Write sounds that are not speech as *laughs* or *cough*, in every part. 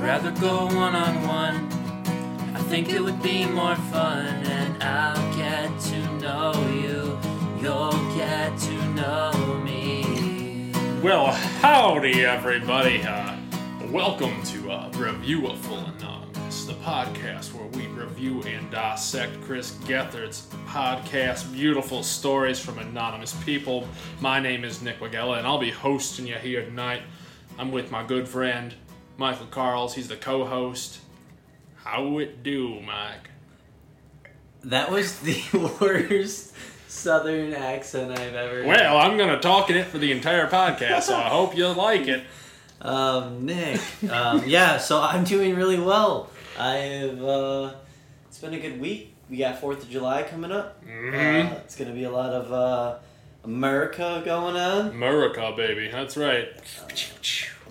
rather go one on one. I think it would be more fun, and I'll get to know you. You'll get to know me. Well, howdy, everybody. Uh, welcome to uh, Review of Full Anonymous, the podcast where we review and dissect Chris Gethard's podcast, Beautiful Stories from Anonymous People. My name is Nick Wagella, and I'll be hosting you here tonight. I'm with my good friend, Michael Carls. He's the co host. How it do, Mike? That was *laughs* the worst southern accent I've ever. Well, I'm going to talk in it for the entire podcast, so I *laughs* hope you like it. Um, Nick. Um, yeah, so I'm doing really well. I've. Uh, it's been a good week. We got Fourth of July coming up. Mhm. Uh, it's gonna be a lot of uh, America going on. America, baby. That's right.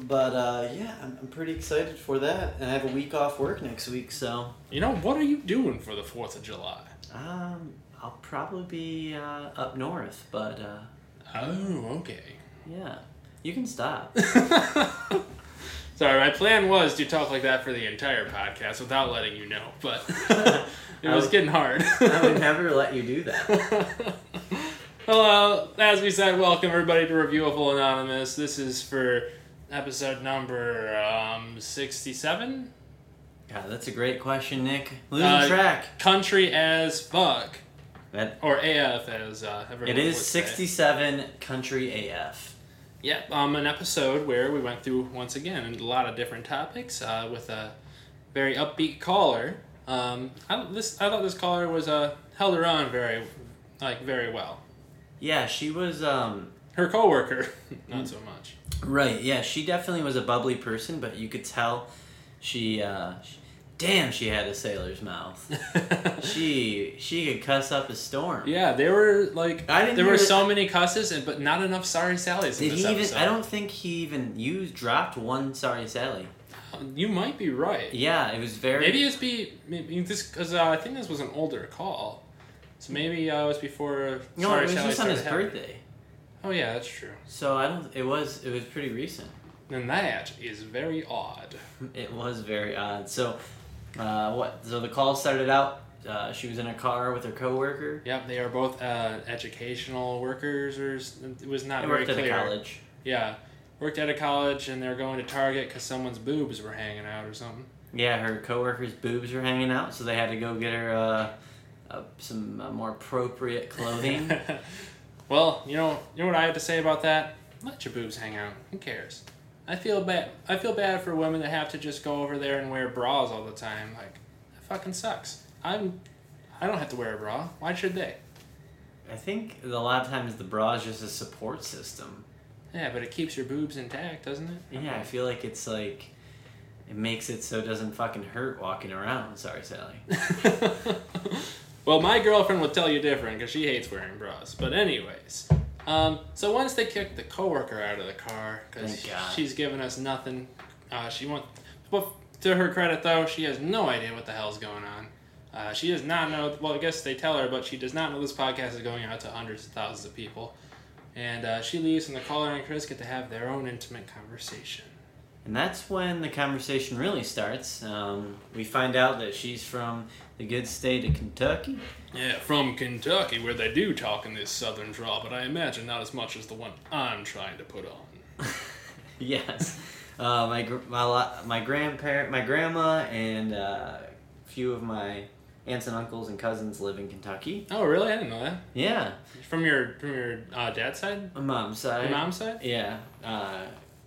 But uh, yeah, I'm, I'm pretty excited for that, and I have a week off work next week, so You know, what are you doing for the 4th of July? um, I'll probably be uh, up north. But uh, Oh, okay. yeah, you can stop. *laughs* Sorry, my plan was to talk like that for the entire podcast without letting you know, but *laughs* it was would- getting hard. I would never let you do that. *laughs* Hello, as we said, welcome everybody to Reviewable Anonymous. This is for episode number um, 67. God, that's a great question, Nick. Losing Uh, track. Country as fuck. That Or AF as uh, everyone it is would say. sixty-seven country AF. Yep, um, an episode where we went through once again a lot of different topics uh, with a very upbeat caller. Um, I, this I thought this caller was uh, held her own very, like very well. Yeah, she was. um Her coworker, *laughs* not so much. Right. Yeah, she definitely was a bubbly person, but you could tell she. uh sh Damn, she had a sailor's mouth. *laughs* she she could cuss up a storm. yeah, there were like I didn't there were so many cusses, and but not enough sorry Sallys Did he even? episode. I don't think he even used dropped one. Sorry, Sally. You might be right. Yeah, it was very. Maybe it's be maybe this because uh, I think this was an older call, so maybe uh, it was before. No, Sorry it was Sally just on his happening. birthday. Oh yeah, that's true. So I don't. It was. It was pretty recent. And that is very odd. *laughs* It was very odd. So, uh, what? So the call started out. Uh, she was in a car with her coworker. Yep, they are both uh, educational workers, or it was not They very worked at clear. a college. Yeah, worked at a college, and they're going to Target because someone's boobs were hanging out or something. Yeah, her coworker's boobs were hanging out, so they had to go get her uh, uh, some uh, more appropriate clothing. *laughs* well, you know, you know what I had to say about that? Let your boobs hang out. Who cares? I feel bad. I feel bad for women that have to just go over there and wear bras all the time. Like, that fucking sucks. I'm. I don't have to wear a bra. Why should they? I think a lot of times the bra is just a support system. Yeah, but it keeps your boobs intact, doesn't it? Yeah, I feel like it's like it makes it so it doesn't fucking hurt walking around. Sorry, Sally. *laughs* well, my girlfriend would tell you different because she hates wearing bras. But anyways, um, so once they kicked the coworker out of the car because she's giving us nothing, uh, she wants. But to her credit, though, she has no idea what the hell's going on. Uh, she does not know. Well, I guess they tell her, but she does not know this podcast is going out to hundreds of thousands of people. And uh, she leaves, and the caller and Chris get to have their own intimate conversation. And that's when the conversation really starts. Um, we find out that she's from the good state of Kentucky. Yeah, from Kentucky, where they do talk in this southern drawl, but I imagine not as much as the one I'm trying to put on. *laughs* yes. Uh, my my my grandparent, my grandma, and uh, a few of my aunts and uncles and cousins live in Kentucky. Oh, really? I didn't know that. Yeah, From your from your uh, dad's side, my mom's side. your mom's side. Yeah.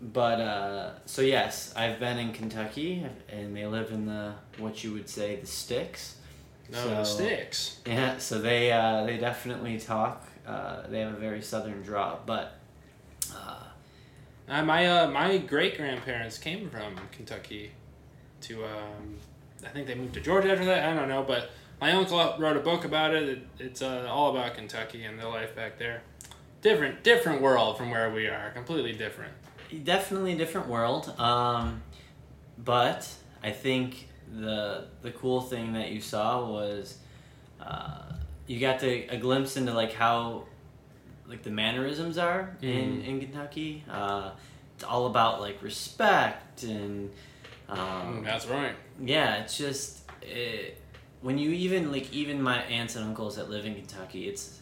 But uh, so yes, I've been in Kentucky, and they live in the what you would say the sticks. No, So- the sticks. Yeah, so they uh, they definitely talk. Uh, they have a very southern draw, but uh, Uh, my uh, my great grandparents came from Kentucky, to um, I think they moved to Georgia after that. I don't know, but my uncle wrote a book about it. it it's uh, all about Kentucky and the life back there. Different different world from where we are. Completely different. Definitely a different world. Um, but I think the the cool thing that you saw was uh, you got to, a glimpse into like how like the mannerisms are in Mhm. in Kentucky. Uh, it's all about like respect and Um, That's right. yeah, it's just it, when you even like even my aunts and uncles that live in Kentucky, it's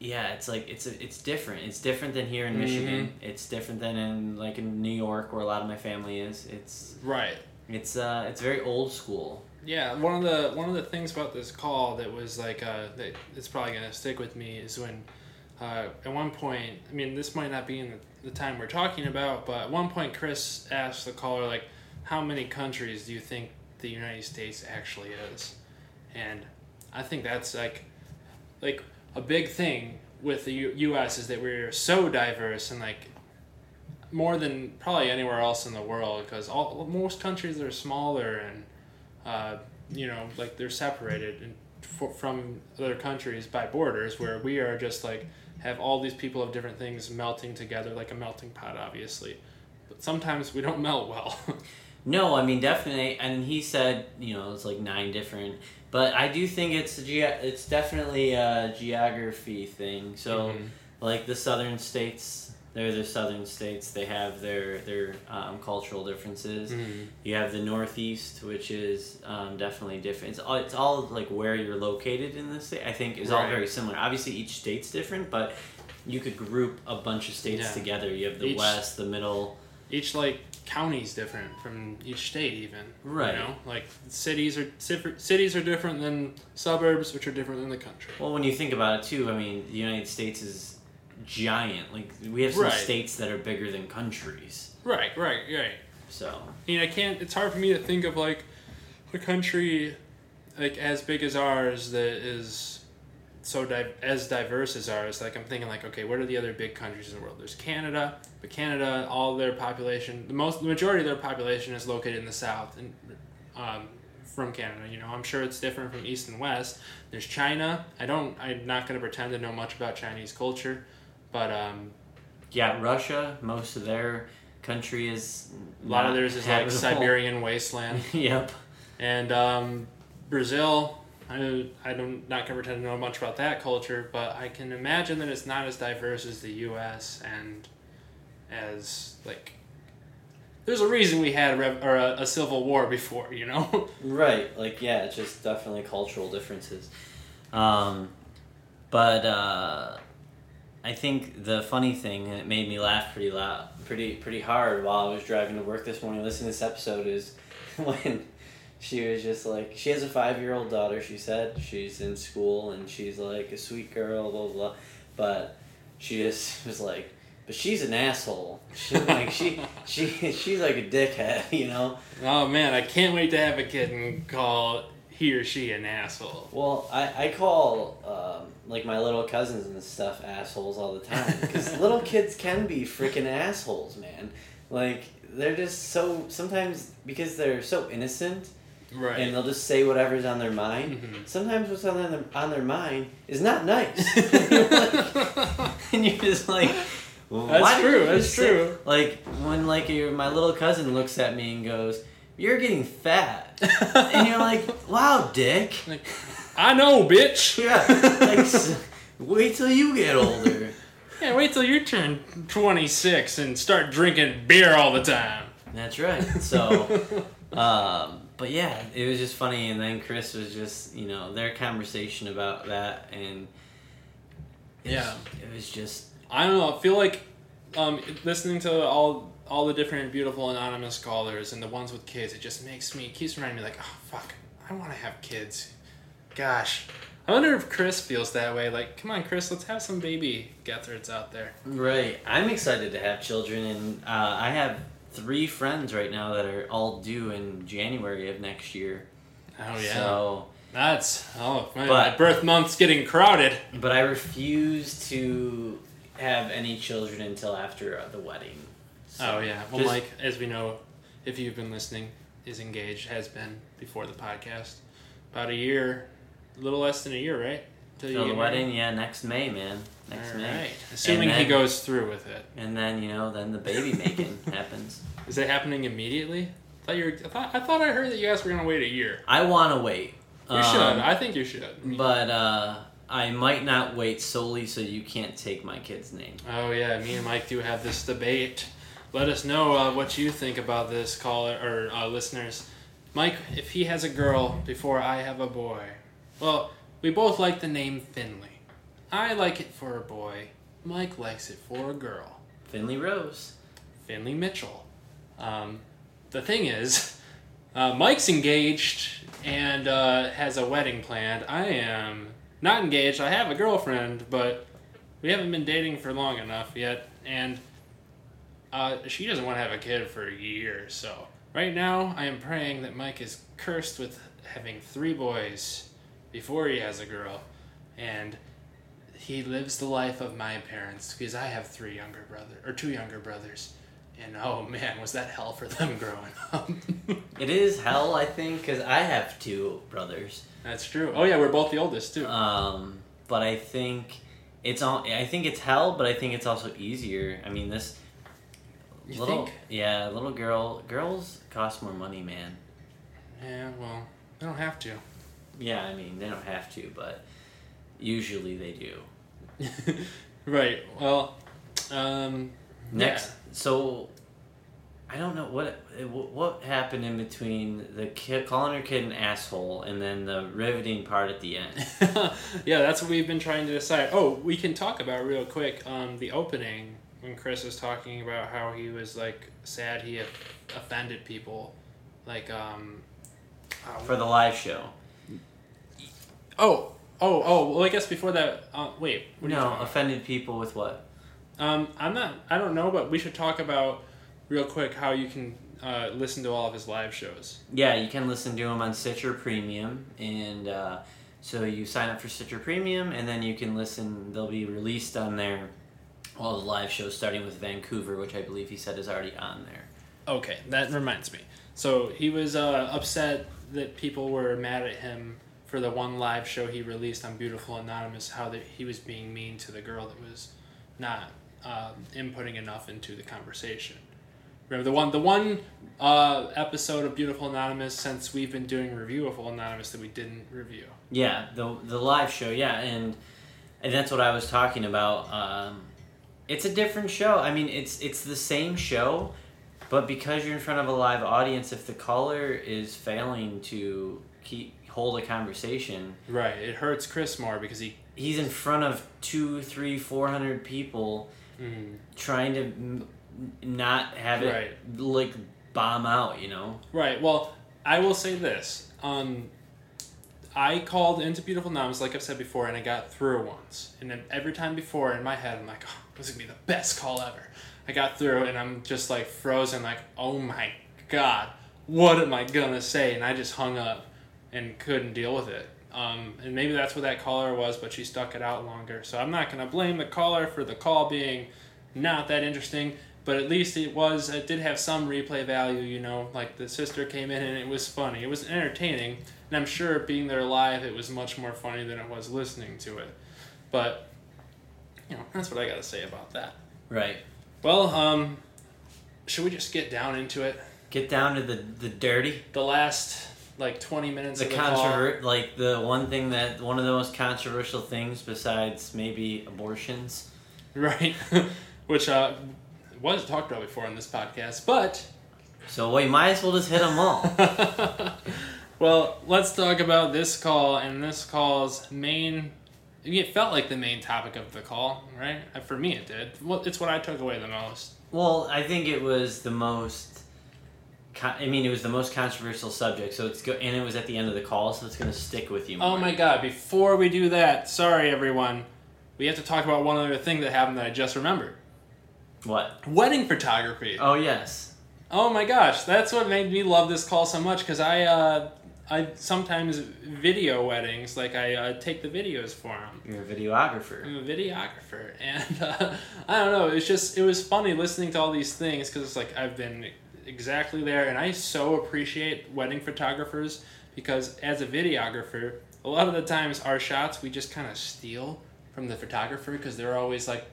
yeah, it's like it's a, it's different. It's different than here in Mhm. Michigan. It's different than in like in New York where a lot of my family is. It's Right. it's uh it's very old school. Yeah, one of the one of the things about this call that was like uh, that it's probably gonna stick with me is when uh, at one point I mean this might not be in the, the time we're talking about, but at one point Chris asked the caller like, how many countries do you think the United States actually is? And I think that's like like a big thing with the U- U.S. is that we're so diverse and like more than probably anywhere else in the world because all most countries are smaller and uh, you know like they're separated and from other countries by borders where we are just like have all these people of different things melting together like a melting pot obviously but sometimes we don't melt well *laughs* No, I mean definitely, and he said you know it's like nine different, but I do think it's a ge- it's definitely a geography thing. So Mhm. like the southern states, they're the southern states. They have their their um, cultural differences. Mhm. You have the northeast, which is um, definitely different. It's all it's all like where you're located in the state. I think is all very similar. Obviously, each state's different, but you could group a bunch of states Yeah. together. You have the Each- west, the middle. Each like county's different from each state even Right. you know like cities are different cities are different than suburbs which are different than the country Well, when you think about it too, I mean, the United States is giant. Like we have some Right. states that are bigger than countries. right right right So I mean, I can't. It's hard for me to think of like a country like as big as ours that is so di- as diverse as ours. Like I'm thinking like, okay, what are the other big countries in the world? There's Canada, but Canada, all their population, the most, the majority of their population is located in the south and um, from Canada. You know, I'm sure it's different from east and west. There's China. I don't. I'm not going to pretend to know much about Chinese culture, but um, yeah, Russia, most of their country is a lot of theirs is like habitable. Siberian wasteland. *laughs* yep. And um, Brazil, I, I don't not gonna pretend to know much about that culture, but I can imagine that it's not as diverse as the U.S. and as like. There's a reason we had a, rev- or a, a civil war before, you know. *laughs* Right. Like yeah, it's just definitely cultural differences. Um, but uh, I think the funny thing that made me laugh pretty loud, pretty pretty hard while I was driving to work this morning listening to this episode is *laughs* when she was just like she has a five year old daughter. She said she's in school and she's like a sweet girl, blah blah. blah. But she just *laughs* was like. But she's an asshole. She, like she, *laughs* she, she's like a dickhead, *laughs* you know. oh man, I can't wait to have a kid and call he or she an asshole. Well, I, I call um, like my little cousins and stuff assholes all the time because little kids can be freaking assholes, man. Like they're just so sometimes because they're so innocent Right. and they'll just say whatever's on their mind. Mhm. Sometimes what's on their on their mind is not nice, *laughs* *laughs* and you're just like. well, That's true, that's just say-" true. Like when like your my little cousin looks at me and goes, "You're getting fat," and you're like, *laughs* "Wow, dick." Like, I know, bitch. Yeah, like s- wait till you get older. Yeah, wait till you turn 26 and start drinking beer all the time. That's right. So, um, but yeah, it was just funny, and then Chris was just you know their conversation about that, and it Yeah. was, it was just I don't know. I feel like um, listening to all all the different beautiful anonymous callers and the ones with kids, it just makes me keeps reminding me like, oh fuck, I want to have kids. Gosh, I wonder if Chris feels that way. Like, come on, Chris, let's have some baby Gethards out there. right. I'm excited to have children, and uh, I have three friends right now that are all due in January of next year. Oh yeah, So, that's oh man, But- my birth month's getting crowded. but I refuse to have any children until after the wedding. So, oh yeah, well, just- Mike, as we know, if you've been listening, is engaged, has been before the podcast, about a year, a little less than a year, right? Till the get married? wedding, yeah, next May, man. Next All May. right. Assuming And he goes through with it. And then, you know, then the baby making *laughs* happens. Is that happening immediately? I thought you were, I thought I thought I heard that you guys were gonna wait a year. I want to wait. You Um, should. I think you should. But uh, I might not wait solely so you can't take my kid's name. oh yeah, me and Mike do have this debate let us know uh, what you think about this caller or uh, listeners. Mike, if he has a girl before I have a boy, well, we both like the name Finley. I like it for a boy. Mike likes it for a girl. Finley Rose. Finley Mitchell. Um, the thing is, uh, Mike's engaged and uh, has a wedding planned. I am not engaged. I have a girlfriend, but we haven't been dating for long enough yet, and uh, she doesn't want to have a kid for a year. So right now, I am praying that Mike is cursed with having three boys before he has a girl, and he lives the life of my parents because I have three younger brother or two younger brothers, and oh man, was that hell for them *laughs* growing up. It is hell, I think, because I have two brothers. That's true. Oh yeah, we're both the oldest too. Um, but I think it's all. I think it's hell, but I think it's also easier. I mean, this You little think? yeah, little girl girls cost more money, man. Yeah, well, they don't have to. Yeah, I mean they don't have to, but usually they do. *laughs* right. Well, um, Next, so I don't know what what happened in between the kid calling her kid an asshole and then the riveting part at the end. yeah. *laughs* yeah, that's what we've been trying to decide. Oh, we can talk about real quick um, the opening when Chris was talking about how he was like sad he had offended people, like um. uh, For the live show. oh, oh, oh. Well, I guess before that. Uh, wait. What are you No, talking about? offended people with what? Um, I'm not. I don't know, but we should talk about real quick how you can uh, listen to all of his live shows. Yeah, you can listen to him on Stitcher Premium, and uh, so you sign up for Stitcher Premium, and then you can listen. They'll be released on there. All the live shows, starting with Vancouver, which I believe he said is already on there. Okay, that reminds me. So he was uh, upset that people were mad at him for the one live show he released on Beautiful Anonymous. How that he was being mean to the girl that was not um, inputting enough into the conversation. Remember the one the one uh, episode of Beautiful Anonymous since we've been doing review of Anonymous that we didn't review. Yeah, the the live show. Yeah, and and that's what I was talking about. Um, it's a different show. I mean, it's it's the same show, but because you're in front of a live audience, if the caller is failing to keep hold a conversation, Right. It hurts Chris more because he. he's in front of two, three, four hundred people Mm, trying to m- not have it Right. like bomb out. You know. Right. Well, I will say this. Um, I called into Beautiful Noms, like I've said before, and I got through once. And then every time before in my head, I'm like, oh, this is to be the best call ever. I got through, and I'm just like frozen, like, oh my God, what am I going to say? And I just hung up and couldn't deal with it. Um, and maybe that's what that caller was, but she stuck it out longer. So I'm not going to blame the caller for the call being not that interesting, but at least it was, it did have some replay value, you know, like the sister came in and it was funny. It was entertaining, and I'm sure being there live, it was much more funny than it was listening to it. But, you know, that's what I got to say about that. Right. Well, um, should we just get down into it? Get down to the the dirty. The last, like, 20 minutes the of the call. like the one thing that one of the most controversial things besides maybe abortions *laughs* Right. *laughs* Which uh, was talked about before on this podcast, but so we might as well just hit them all *laughs* well, let's talk about this call and this call's main. It felt like the main topic of the call, right? For me, it did. Well, it's what I took away the most. well i think it was the most i mean it was the most controversial subject so it's go and it was at the end of the call so it's going to stick with you more. Oh my god! Before we do that, sorry everyone, we have to talk about one other thing that happened that I just remembered. what Wedding photography. oh yes Oh my gosh, that's what made me love this call so much because I uh, I sometimes video weddings, like I uh, take the videos for them. you're a videographer I'm a videographer, *laughs* and uh, I don't know. It's just it was funny listening to all these things because it's like I've been exactly there, and I so appreciate wedding photographers because as a videographer, a lot of the times our shots we just kind of steal from the photographer because they're always like.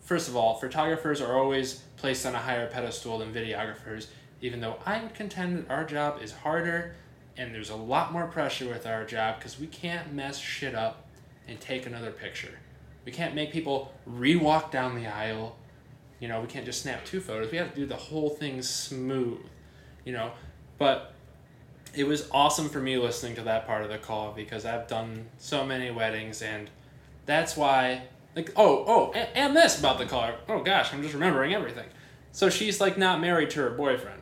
First of all, photographers are always placed on a higher pedestal than videographers, even though I would contend that our job is harder and there's a lot more pressure with our job because we can't mess shit up and take another picture. We can't make people re-walk down the aisle. You know, we can't just snap two photos. We have to do the whole thing smooth. You know, but it was awesome for me listening to that part of the call because I've done so many weddings and that's why like oh oh and, and this about the call oh gosh I'm just remembering everything so she's like not married to her boyfriend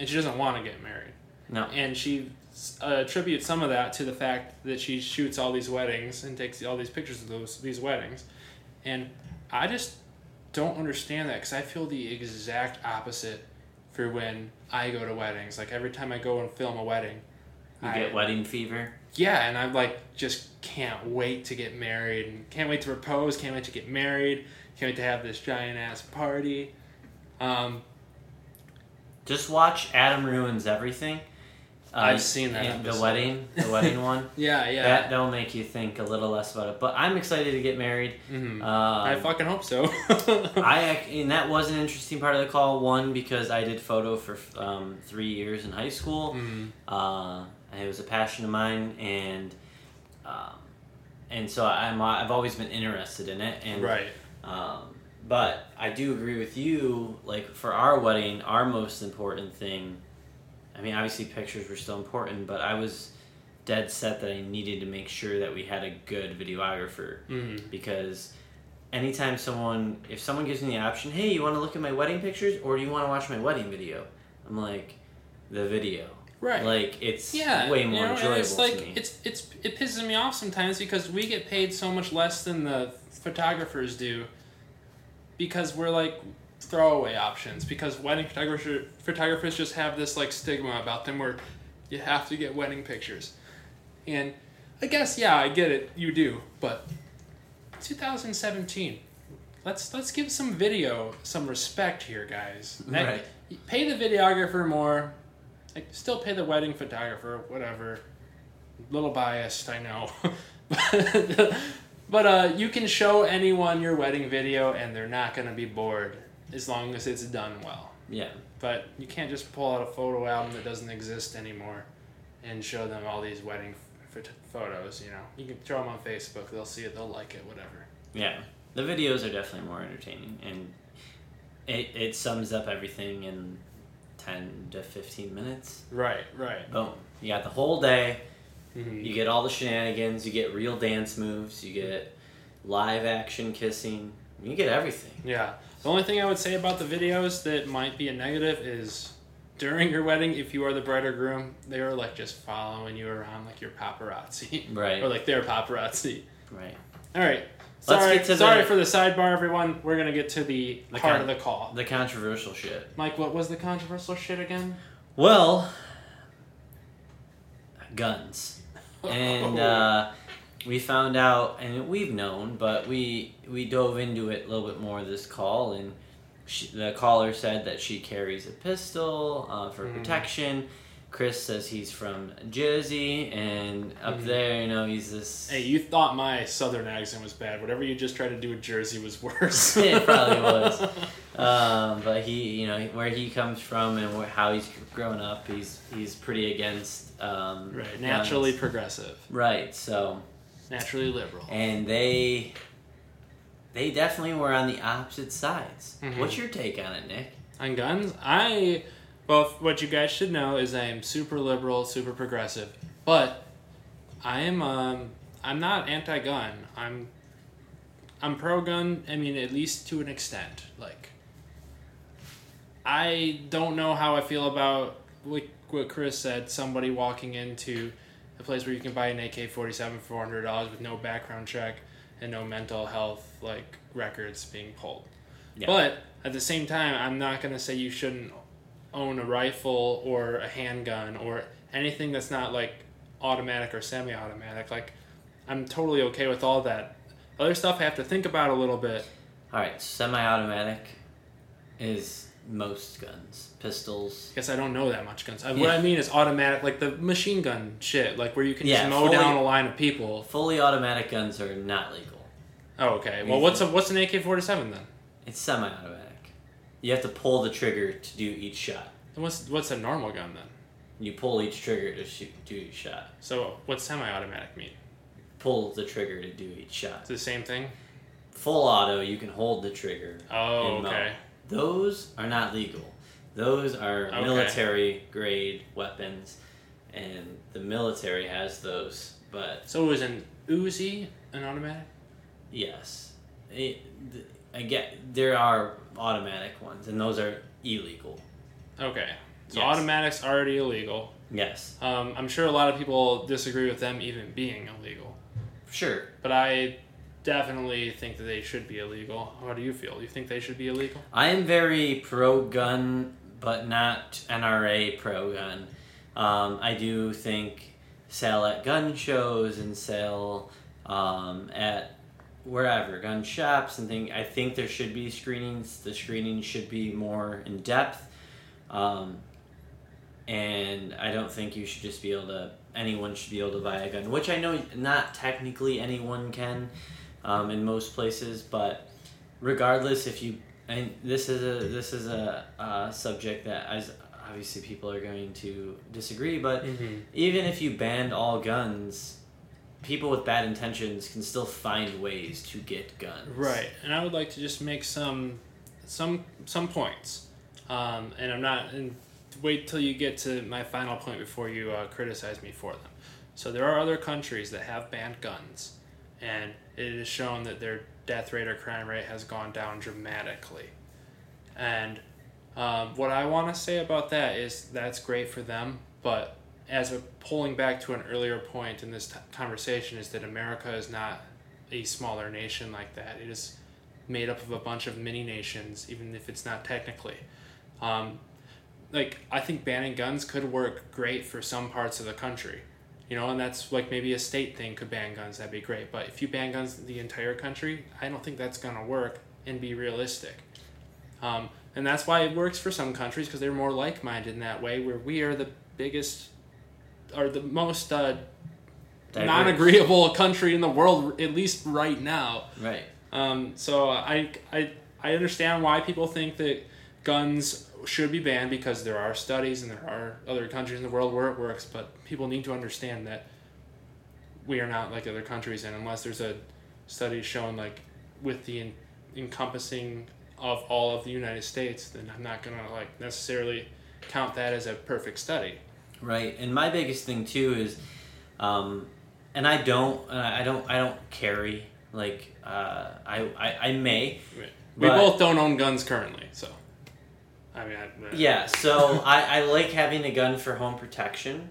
and she doesn't want to get married No. and she uh, attributes some of that to the fact that she shoots all these weddings and takes all these pictures of those these weddings and I just don't understand that because I feel the exact opposite for when I go to weddings like every time I go and film a wedding You I- get wedding fever. yeah, and I'm like just can't wait to get married and can't wait to propose, can't wait to get married, can't wait to have this giant ass party. Um, Just watch Adam ruins everything. I've seen that in The wedding, the wedding one. *laughs* yeah, yeah. That that'll make you think a little less about it. But I'm excited to get married. Mhm. Um, I fucking hope so. *laughs* I *laughs* and that was an interesting part of the call. One because I did photo for um, three years in high school. Mhm. Uh, it was a passion of mine, and um, and so I'm I've always been interested in it. And Right. Um, but I do agree with you. Like for our wedding, our most important thing. I mean, obviously pictures were still important, but I was dead set that I needed to make sure that we had a good videographer Mhm. because anytime someone if someone gives me the option hey you want to look at my wedding pictures or do you want to watch my wedding video i'm like the video Right. like it's yeah, way you more know, enjoyable It's like me it's it's it pisses me off sometimes because we get paid so much less than the photographers do, because we're like throwaway options. Because wedding photographer photographers just have this like stigma about them where you have to get wedding pictures, and I guess yeah I get it you do, but 2017. Let's let's give some video some respect here, guys. *laughs* That- Right. Pay the videographer more. Like, still pay the wedding photographer, whatever. little biased, I know. but *laughs* but uh, you can show anyone your wedding video and they're not going to be bored as long as it's done well. yeah But you can't just pull out a photo album that doesn't exist anymore and show them all these wedding f- photos, you know. You can throw them on Facebook, they'll see it, they'll like it, whatever. yeah the videos are definitely more entertaining and it, it sums up everything in 10 to 15 minutes Right, right. boom you got the whole day Mhm. you get all the shenanigans you get real dance moves you get live action kissing you get everything Yeah. The only thing I would say about the videos that might be a negative is during your wedding, if you are the bride or groom, they are like just following you around like you're paparazzi. *laughs* Right. or like they're paparazzi. right All right. Sorry, sorry the- for the sidebar, everyone. We're gonna get to the, The part con- of the call. the controversial shit Mike, what was the controversial shit again? Well, guns, and *laughs* uh, we found out, and we've known, but we we dove into it a little bit more this call, and she, the caller said that she carries a pistol uh, for Mhm. protection. Chris says he's from Jersey, and up Mhm. there, you know, he's this. Hey, you thought my southern accent was bad. Whatever you just tried to do with Jersey was worse. *laughs* It probably was. *laughs* Um, but he, you know, where he comes from and where, how he's grown up, he's he's pretty against. Um, right. Naturally guns. progressive. Right. So, Naturally liberal. and they they definitely were on the opposite sides. Mhm. What's your take on it, Nick? On guns, I well, what you guys should know is I am super liberal, super progressive, but I am um I'm not anti-gun. I'm I'm pro-gun. I mean, at least to an extent. Like, I don't know how I feel about like what Chris said. Somebody walking into a place where you can buy an AK forty seven for four hundred dollars with no background check and no mental health like records being pulled. Yeah. But at the same time, I'm not gonna say you shouldn't own a rifle or a handgun or anything that's not like automatic or semi-automatic. Like, I'm totally okay with all that. Other stuff I have to think about a little bit. All right, semi-automatic is most guns, pistols. Guess I don't know that much guns. I What I mean is automatic, like the machine gun shit, like where you can Yeah, just mow fully- down a line of people. Fully automatic guns are not legal. Oh, okay. Well, what's a what's an AK-47 then? It's semi-automatic. You have to pull the trigger to do each shot. And What's what's a normal gun then? You pull each trigger to shoot, do each shot. So what's semi-automatic mean? Pull the trigger to do each shot. It's the same thing. Full auto, you can hold the trigger. Oh, and mow. Those are not legal. Those are Okay. military grade weapons, and the military has those. But So it was an Uzi an automatic? yes, it, I get there are automatic ones, and those are illegal. Okay. So Yes. automatics already illegal. Yes, Um, I'm sure a lot of people disagree with them even being illegal, sure. but I definitely think that they should be illegal. How do you feel? You think they should be illegal? I am very pro gun, but not NRA pro gun. Um, I do think sell at gun shows and sell um, at wherever gun shops and thing. I think there should be screenings. The screenings should be more in depth, um, and I don't think you should just be able to. Anyone should be able to buy a gun, which I know not technically anyone can um, in most places, but regardless, if you and this is a this is a, uh subject that as obviously people are going to disagree, but Mm-hmm. even if you banned all guns, people with bad intentions can still find ways to get guns. Right, and I would like to just make some some some points, um, and I'm not. And wait till you get to my final point before you uh, criticize me for them. So there are other countries that have banned guns, and it is shown that their death rate or crime rate has gone down dramatically. And um, what I want to say about that is that's great for them, but as a pulling back to an earlier point in this t- conversation is that America is not a smaller nation like that. It is made up of a bunch of mini nations, even if it's not technically. Um, like I think banning guns could work great for some parts of the country, you know, and that's like maybe a state thing could ban guns. That'd be great. But if you ban guns the entire country, I don't think that's gonna work and be realistic. Um, and that's why it works for some countries because they're more like-minded in that way. Where we are the biggest, or the most uh, non-agreeable country in the world, at least right now. Right. Um, so I, I, I understand why people think that guns should be banned because there are studies and there are other countries in the world where it works, but people need to understand that we are not like other countries, and unless there's a study showing like with the en- encompassing of all of the United States, then I'm not gonna like necessarily count that as a perfect study. Right, and my biggest thing too is, um, and I don't, uh, I don't, I don't carry like uh, I, I, I may. We both don't own guns currently, so. I mean, I, Yeah, so *laughs* I, I like having a gun for home protection.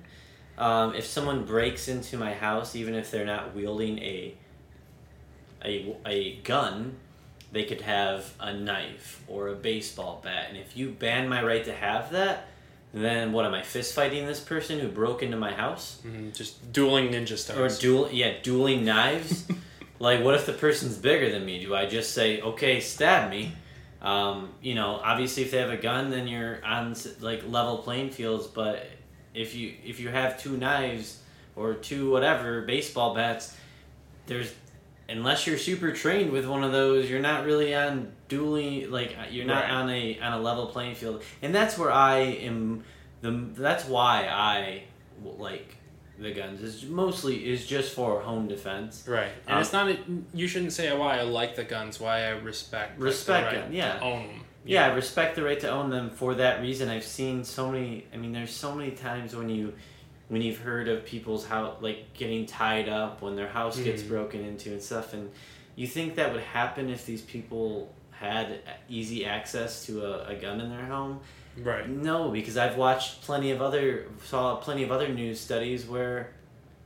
Um, if someone breaks into my house, even if they're not wielding a a, a gun, they could have a knife or a baseball bat. And if you ban my right to have that, then what am I fist fighting this person who broke into my house? Mhm, just dueling ninja stars. Or dual, yeah, dueling knives. *laughs* like, what if the person's bigger than me? Do I just say, okay, stab me? Um, you know, obviously, if they have a gun, then you're on like level playing fields. But if you if you have two knives or two whatever baseball bats, there's unless you're super trained with one of those, you're not really on dueling. Like you're not Right. on a on a level playing field, and that's where I am. The that's why I like the guns is mostly is just for home defense. Right, and Um, it's not. A, you shouldn't say why I like the guns. Why I respect like, the Respect right them, yeah. to own them. Yeah, I respect the right to own them for that reason. I've seen so many. I mean, there's so many times when you, when you've heard of people's house like getting tied up when their house gets Mhm. broken into and stuff, and you think that would happen if these people had easy access to a, a gun in their home. Right. No, because I've watched plenty of other saw plenty of other news studies where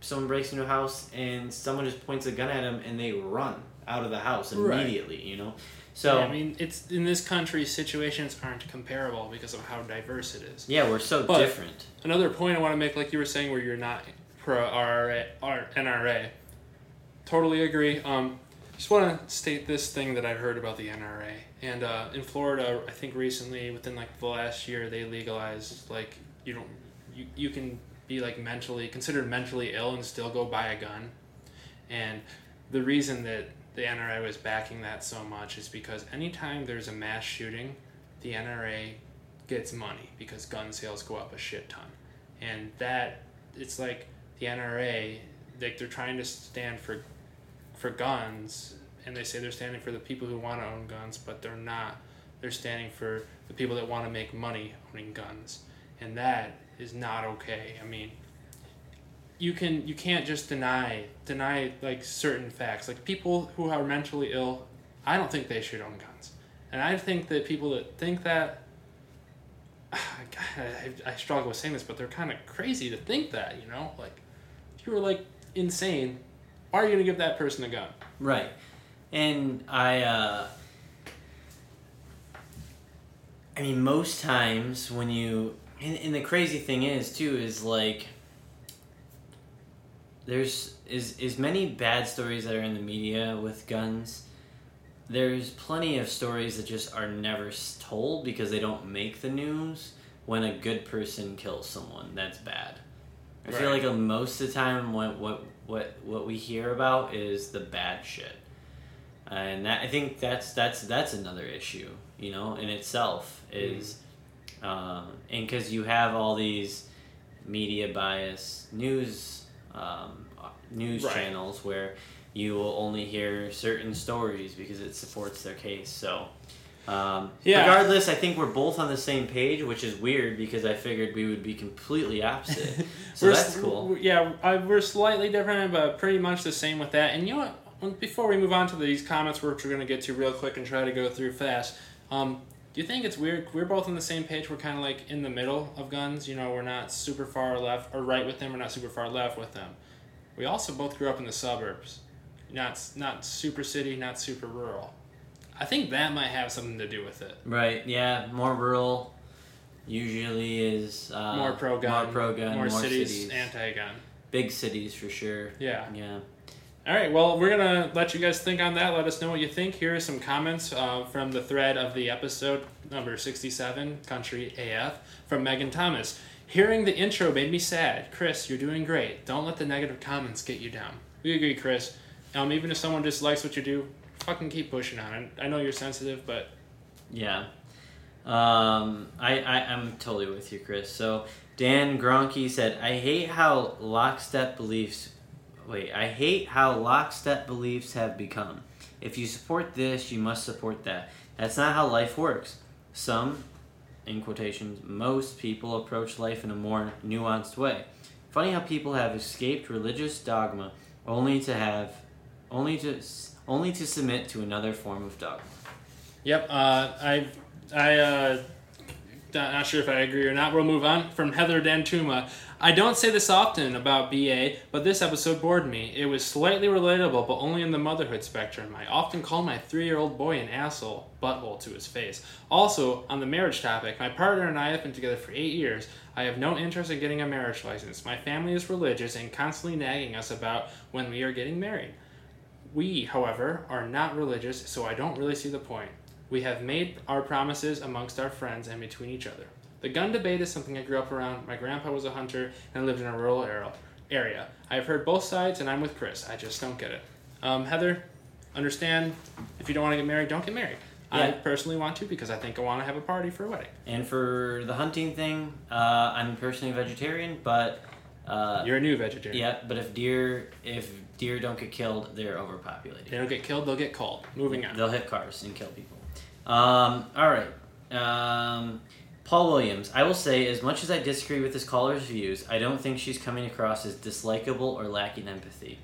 someone breaks into a house and someone just points a gun at them and they run out of the house Right. immediately. You know, so Yeah, I mean, it's in this country situations aren't comparable because of how diverse it is. yeah, we're so But- different. Another point I want to make, like you were saying, where you're not pro RRA, R, NRA. Totally agree. Um, just want to state this thing that I've heard about the NRA. And uh, in Florida, I think recently, within like the last year, they legalized like you don't you, you can be like mentally considered mentally ill and still go buy a gun. And the reason that the NRA was backing that so much is because anytime there's a mass shooting, the NRA gets money because gun sales go up a shit ton. And that it's like the NRA like they're trying to stand for for guns and they say they're standing for the people who want to own guns but they're not They're standing for the people that want to make money owning guns, and that is not okay. I mean, you can you can't just deny deny like certain facts. Like people who are mentally ill, I don't think they should own guns, and I think that people that think that. *sighs* I, I struggle with saying this, but they're kind of crazy to think that, you know? Like, if you were like insane, are you gonna give that person a gun? Right. And I uh I mean most times when you and, and the crazy thing is too is like there's is is many bad stories that are in the media with guns. There's plenty of stories that just are never told because they don't make the news when a good person kills someone. That's bad. I feel like most of the time what what what what we hear about is the bad shit, and that, I think that's that's that's another issue, you know, in itself is, um, and because you have all these media bias news um, news Right. channels where you will only hear certain stories because it supports their case. So. Um, Yeah. Regardless, I think we're both on the same page, which is weird because I figured we would be completely opposite. *laughs* So that's cool. Yeah, I, we're slightly different, but pretty much the same with that. And you know what? When- Before we move on to these comments, which we're going to get to real quick and try to go through fast, um, do you think it's weird? We're both on the same page. We're kind of like in the middle of guns. You know, we're not super far left or right with them. We're not super far left with them. We also both grew up in the suburbs, not not super city, not super rural. I think that might have something to do with it. Right. Yeah. More rural usually is uh, more pro gun, more pro gun, more, more, cities, cities, anti gun. big cities for sure. Yeah. Yeah. All right, well, we're going to let you guys think on that. Let us know what you think. Here are some comments uh, from the thread of the episode, number 67, Country AF, from Megan Thomas. Hearing the intro made me sad. Chris, you're doing great. Don't let the negative comments get you down. We agree, Chris. Um, even if someone dislikes what you do, fucking keep pushing on it. I know you're sensitive, but Yeah. Um, I, I, I'm totally with you, Chris. So, Dan Gronke said, I hate how lockstep beliefs. Wait, I hate how lockstep beliefs have become. If you support this, you must support that. That's not how life works. Some, in quotations, most people approach life in a more nuanced way. Funny how people have escaped religious dogma only to have, only to, only to submit to another form of dogma. Yep, uh, I, I, uh, not, not sure if I agree or not. We'll move on from Heather Dantuma. I don't say this often about BA, but this episode bored me. It was slightly relatable, but only in the motherhood spectrum. I often call my three-year-old boy an asshole, butthole to his face. Also, on the marriage topic, my partner and I have been together for eight years. I have no interest in getting a marriage license. My family is religious and constantly nagging us about when we are getting married. We, however, are not religious, so I don't really see the point. We have made our promises amongst our friends and between each other. The gun debate is something I grew up around. My grandpa was a hunter and lived in a rural area. I have heard both sides, and I'm with Chris. I just don't get it. Um, Heather, understand if you don't want to get married, don't get married. I personally want to because I think I want to have a party for a wedding. And for the hunting thing, uh, I'm personally a vegetarian, but uh, You're a new vegetarian. yeah, but if deer if deer don't get killed, they're overpopulated. They don't get killed, they'll get called. Moving on. They'll hit cars and kill people. Um, all right. Um, Paul Williams. I will say, as much as I disagree with this caller's views, I don't think she's coming across as dislikable or lacking empathy.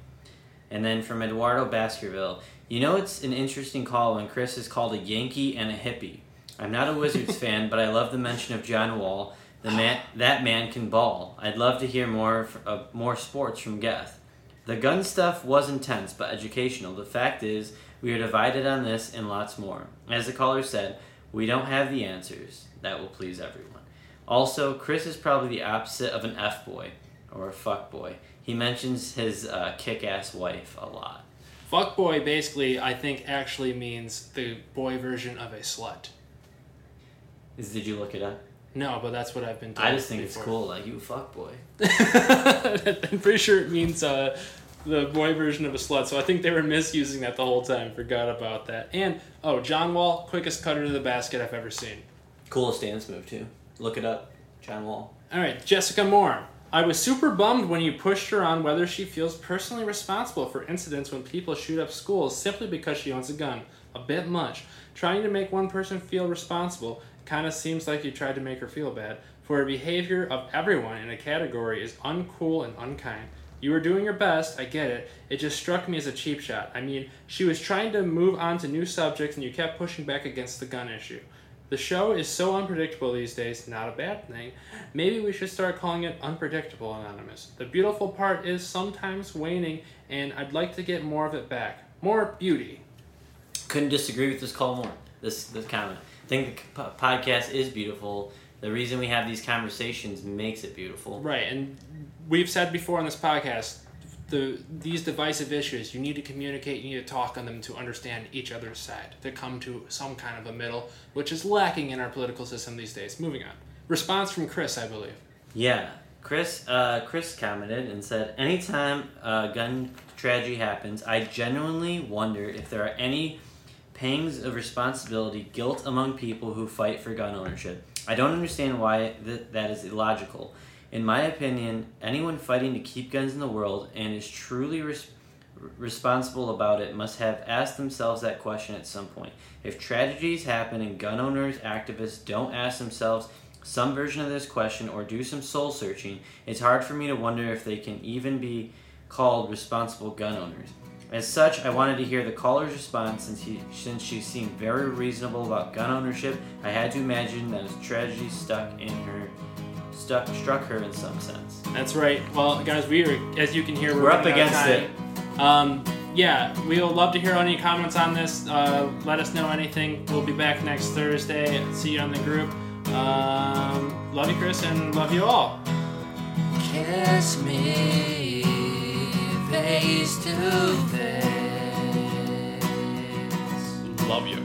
And then from Eduardo Baskerville, you know it's an interesting call when Chris is called a Yankee and a hippie. I'm not a Wizards *laughs* fan, but I love the mention of John Wall. The man, that man can ball. I'd love to hear more uh, more sports from Geth. The gun stuff was intense, but educational. The fact is, we are divided on this and lots more. As the caller said, we don't have the answers that will please everyone. Also, Chris is probably the opposite of an F boy or a fuck boy. He mentions his uh, kick ass wife a lot. Fuck boy basically, I think, actually means the boy version of a slut. Is, did you look it up? No, but that's what I've been. I just think it's cool, like you fuck boy. *laughs* I'm pretty sure it means uh, the boy version of a slut, so I think they were misusing that the whole time. Forgot about that. And, oh, John Wall, quickest cutter to the basket I've ever seen. Coolest dance move too. Look it up, John Wall. All right, Jessica Moore. I was super bummed when you pushed her on whether she feels personally responsible for incidents when people shoot up schools simply because she owns a gun. a bit much. Trying to make one person feel responsible kind of seems like you tried to make her feel bad, for a behavior of everyone in a category is uncool and unkind. You were doing your best, I get it. It just struck me as a cheap shot. I mean, she was trying to move on to new subjects and you kept pushing back against the gun issue. The show is so unpredictable these days, not a bad thing. Maybe we should start calling it Unpredictable Anonymous. The beautiful part is sometimes waning, and I'd like to get more of it back. More beauty. Couldn't disagree with this call more. This this comment. I think the podcast is beautiful. The reason we have these conversations makes it beautiful. Right, and we've said before on this podcast, the these divisive issues, you need to communicate, you need to talk on them to understand each other's side, to come to some kind of a middle, which is lacking in our political system these days. Moving on. Response from Chris, I believe. Yeah, Chris. Uh, Chris commented and said, "Anytime a gun tragedy happens, I genuinely wonder if there are any pangs of responsibility, guilt among people who fight for gun ownership. I don't understand why th- that is illogical. In my opinion, anyone fighting to keep guns in the world and is truly res- responsible about it must have asked themselves that question at some point. If tragedies happen and gun owners, activists don't ask themselves some version of this question or do some soul searching, it's hard for me to wonder if they can even be called responsible gun owners. As such, I wanted to hear the caller's response since he since she seemed very reasonable about gun ownership. I had to imagine that a tragedy stuck in her stuck struck her in some sense. That's right. Well, guys, we are, as you can hear, we're, We're up running out of against it. Um, yeah, we'll love to hear any comments on this. Uh, let us know anything. We'll be back next Thursday. See you on the group. Um, love you, Chris, and love you all. Kiss me face to face. Love you, Chris.